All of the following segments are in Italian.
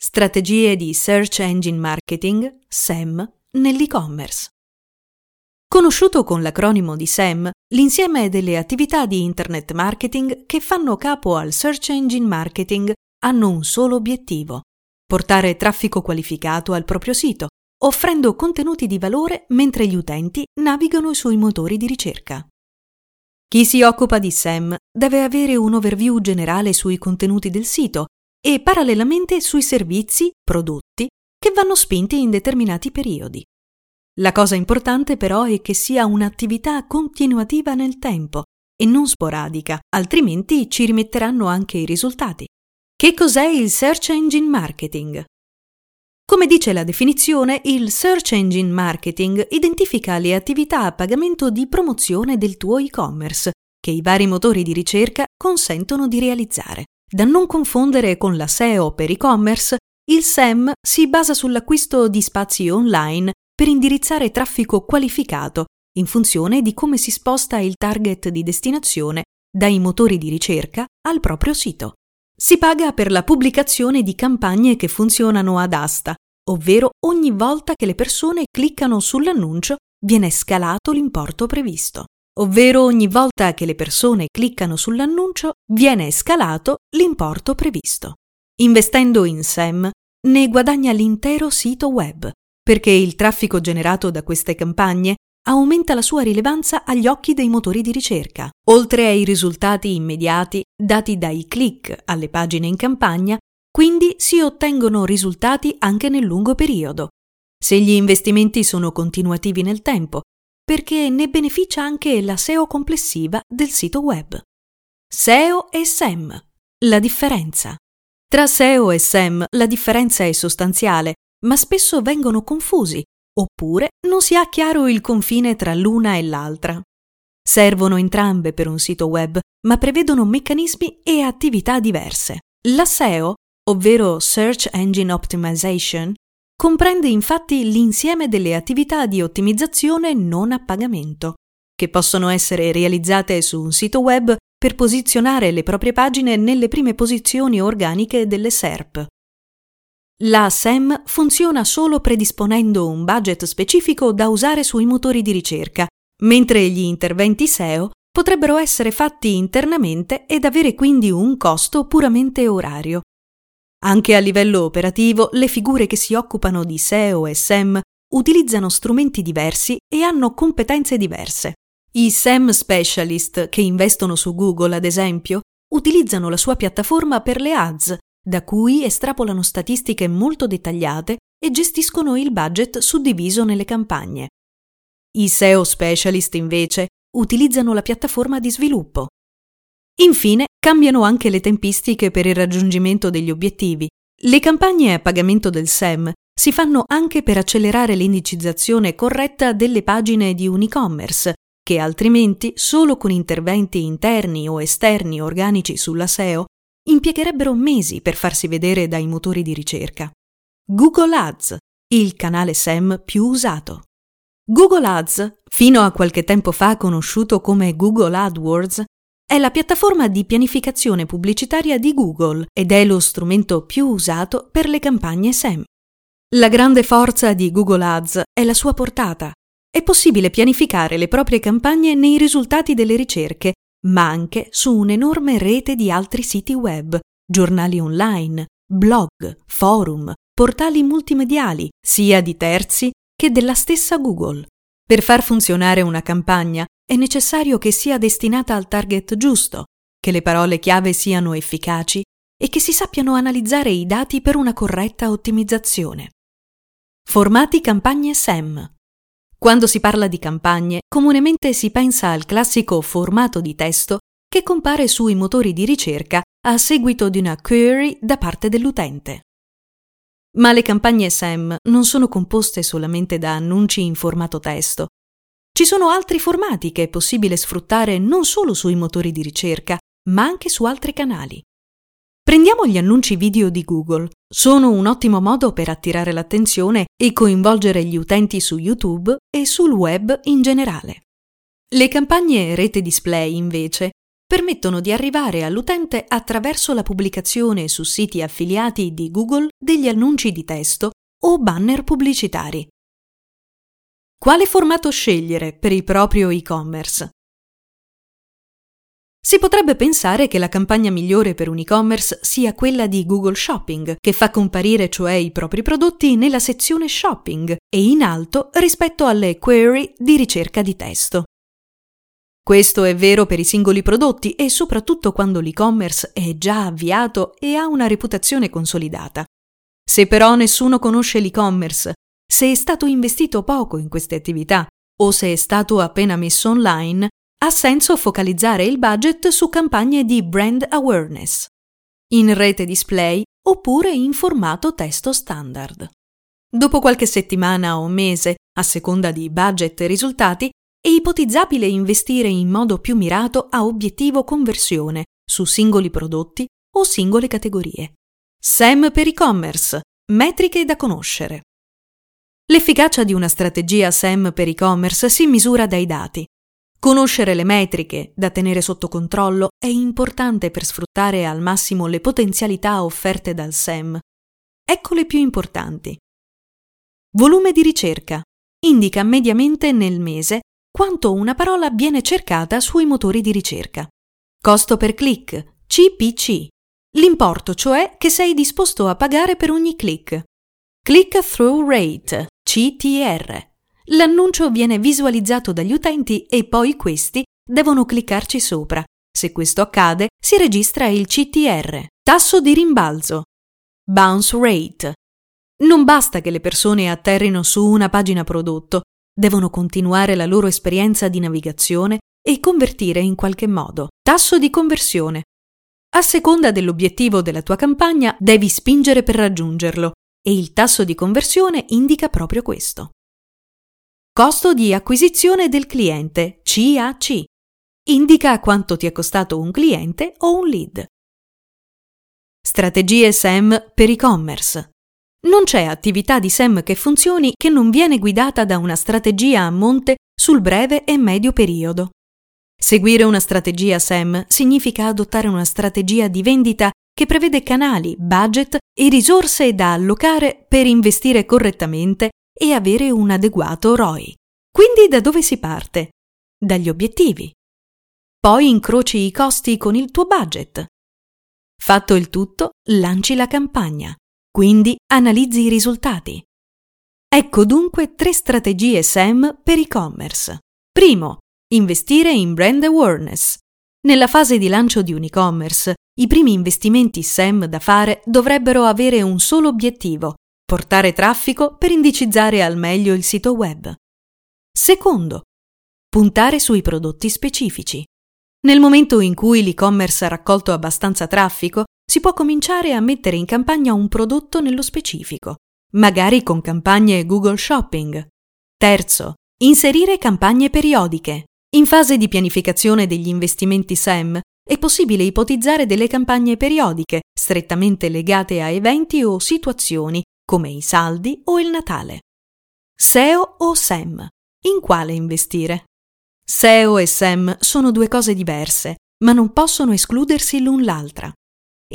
Strategie di Search Engine Marketing, SEM, nell'e-commerce. Conosciuto con l'acronimo di SEM, l'insieme delle attività di Internet marketing che fanno capo al Search Engine Marketing hanno un solo obiettivo, portare traffico qualificato al proprio sito, offrendo contenuti di valore mentre gli utenti navigano sui motori di ricerca. Chi si occupa di SEM deve avere un overview generale sui contenuti del sito e parallelamente sui servizi, prodotti, che vanno spinti in determinati periodi. La cosa importante però è che sia un'attività continuativa nel tempo e non sporadica, altrimenti ci rimetteranno anche i risultati. Che cos'è il Search Engine Marketing? Come dice la definizione, il Search Engine Marketing identifica le attività a pagamento di promozione del tuo e-commerce che i vari motori di ricerca consentono di realizzare. Da non confondere con la SEO per e-commerce, il SEM si basa sull'acquisto di spazi online per indirizzare traffico qualificato in funzione di come si sposta il target di destinazione dai motori di ricerca al proprio sito. Si paga per la pubblicazione di campagne che funzionano ad asta, ovvero ogni volta che le persone cliccano sull'annuncio viene scalato l'importo previsto ovvero ogni volta che le persone cliccano sull'annuncio viene scalato l'importo previsto. Investendo in SEM ne guadagna l'intero sito web, perché il traffico generato da queste campagne aumenta la sua rilevanza agli occhi dei motori di ricerca. Oltre ai risultati immediati dati dai click alle pagine in campagna, quindi si ottengono risultati anche nel lungo periodo. Se gli investimenti sono continuativi nel tempo perché ne beneficia anche la SEO complessiva del sito web. SEO e SEM. La differenza. Tra SEO e SEM la differenza è sostanziale, ma spesso vengono confusi, oppure non si ha chiaro il confine tra l'una e l'altra. Servono entrambe per un sito web, ma prevedono meccanismi e attività diverse. La SEO, ovvero Search Engine Optimization, Comprende infatti l'insieme delle attività di ottimizzazione non a pagamento, che possono essere realizzate su un sito web per posizionare le proprie pagine nelle prime posizioni organiche delle SERP. La SEM funziona solo predisponendo un budget specifico da usare sui motori di ricerca, mentre gli interventi SEO potrebbero essere fatti internamente ed avere quindi un costo puramente orario. Anche a livello operativo, le figure che si occupano di SEO e SEM utilizzano strumenti diversi e hanno competenze diverse. I SEM specialist che investono su Google, ad esempio, utilizzano la sua piattaforma per le ads, da cui estrapolano statistiche molto dettagliate e gestiscono il budget suddiviso nelle campagne. I SEO specialist, invece, utilizzano la piattaforma di sviluppo. Infine, cambiano anche le tempistiche per il raggiungimento degli obiettivi. Le campagne a pagamento del SEM si fanno anche per accelerare l'indicizzazione corretta delle pagine di un e-commerce, che altrimenti, solo con interventi interni o esterni organici sulla SEO, impiegherebbero mesi per farsi vedere dai motori di ricerca. Google Ads, il canale SEM più usato. Google Ads, fino a qualche tempo fa conosciuto come Google AdWords, è la piattaforma di pianificazione pubblicitaria di Google ed è lo strumento più usato per le campagne SEM. La grande forza di Google Ads è la sua portata. È possibile pianificare le proprie campagne nei risultati delle ricerche, ma anche su un'enorme rete di altri siti web, giornali online, blog, forum, portali multimediali, sia di terzi che della stessa Google. Per far funzionare una campagna è necessario che sia destinata al target giusto, che le parole chiave siano efficaci e che si sappiano analizzare i dati per una corretta ottimizzazione. Formati campagne SEM. Quando si parla di campagne, comunemente si pensa al classico formato di testo che compare sui motori di ricerca a seguito di una query da parte dell'utente. Ma le campagne SEM non sono composte solamente da annunci in formato testo, ci sono altri formati che è possibile sfruttare non solo sui motori di ricerca, ma anche su altri canali. Prendiamo gli annunci video di Google. Sono un ottimo modo per attirare l'attenzione e coinvolgere gli utenti su YouTube e sul web in generale. Le campagne rete display, invece, permettono di arrivare all'utente attraverso la pubblicazione su siti affiliati di Google degli annunci di testo o banner pubblicitari. Quale formato scegliere per il proprio e-commerce? Si potrebbe pensare che la campagna migliore per un e-commerce sia quella di Google Shopping, che fa comparire cioè i propri prodotti nella sezione Shopping e in alto rispetto alle query di ricerca di testo. Questo è vero per i singoli prodotti e soprattutto quando l'e-commerce è già avviato e ha una reputazione consolidata. Se però nessuno conosce l'e-commerce, se è stato investito poco in queste attività o se è stato appena messo online, ha senso focalizzare il budget su campagne di brand awareness, in rete display oppure in formato testo standard. Dopo qualche settimana o mese, a seconda di budget e risultati, è ipotizzabile investire in modo più mirato a obiettivo conversione su singoli prodotti o singole categorie. SEM per e-commerce. Metriche da conoscere. L'efficacia di una strategia SEM per e-commerce si misura dai dati, Conoscere le metriche da tenere sotto controllo è importante per sfruttare al massimo le potenzialità offerte dal SEM. Ecco le più importanti. Volume di ricerca. Indica mediamente nel mese quanto una parola viene cercata sui motori di ricerca. Costo per click, CPC. L'importo cioè che sei disposto a pagare per ogni click. Click-through rate, CTR l'annuncio viene visualizzato dagli utenti e poi questi devono cliccarci sopra. Se questo accade, si registra il CTR, tasso di rimbalzo, bounce rate. Non basta che le persone atterrino su una pagina prodotto, devono continuare la loro esperienza di navigazione e convertire in qualche modo. Tasso di conversione. A seconda dell'obiettivo della tua campagna, devi spingere per raggiungerlo e il tasso di conversione indica proprio questo. Costo di acquisizione del cliente, CAC. Indica quanto ti è costato un cliente o un lead. Strategie SEM per e-commerce. Non c'è attività di SEM che funzioni che non viene guidata da una strategia a monte sul breve e medio periodo. Seguire una strategia SEM significa adottare una strategia di vendita che prevede canali, budget e risorse da allocare per investire correttamente e avere un adeguato ROI. Quindi da dove si parte? Dagli obiettivi. Poi incroci i costi con il tuo budget. Fatto il tutto, lanci la campagna. Quindi analizzi i risultati. Ecco dunque tre strategie SEM per e-commerce. Primo, investire in brand awareness. Nella fase di lancio di un e-commerce, i primi investimenti SEM da fare dovrebbero avere un solo obiettivo, portare traffico per indicizzare al meglio il sito web. Secondo, puntare sui prodotti specifici. Nel momento in cui l'e-commerce ha raccolto abbastanza traffico, si può cominciare a mettere in campagna un prodotto nello specifico, magari con campagne Google Shopping. Terzo, inserire campagne periodiche. In fase di pianificazione degli investimenti SEM è possibile ipotizzare delle campagne periodiche, strettamente legate a eventi o situazioni come i saldi o il Natale. SEO o SEM. In quale investire? SEO e SEM sono due cose diverse, ma non possono escludersi l'un l'altra.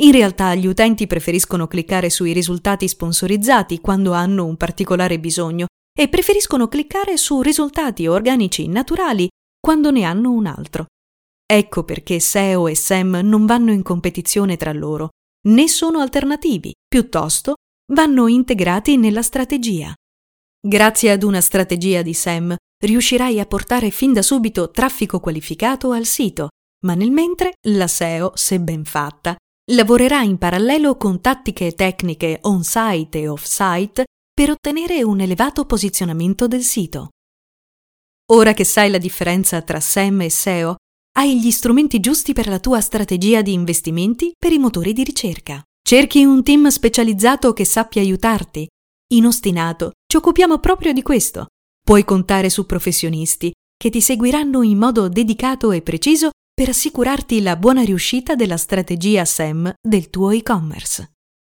In realtà gli utenti preferiscono cliccare sui risultati sponsorizzati quando hanno un particolare bisogno e preferiscono cliccare su risultati organici naturali quando ne hanno un altro. Ecco perché SEO e SEM non vanno in competizione tra loro, né sono alternativi, piuttosto vanno integrati nella strategia. Grazie ad una strategia di SEM riuscirai a portare fin da subito traffico qualificato al sito, ma nel mentre la SEO, se ben fatta, lavorerà in parallelo con tattiche tecniche on-site e off-site per ottenere un elevato posizionamento del sito. Ora che sai la differenza tra SEM e SEO, hai gli strumenti giusti per la tua strategia di investimenti per i motori di ricerca. Cerchi un team specializzato che sappia aiutarti. In Ostinato ci occupiamo proprio di questo. Puoi contare su professionisti che ti seguiranno in modo dedicato e preciso per assicurarti la buona riuscita della strategia SEM del tuo e-commerce.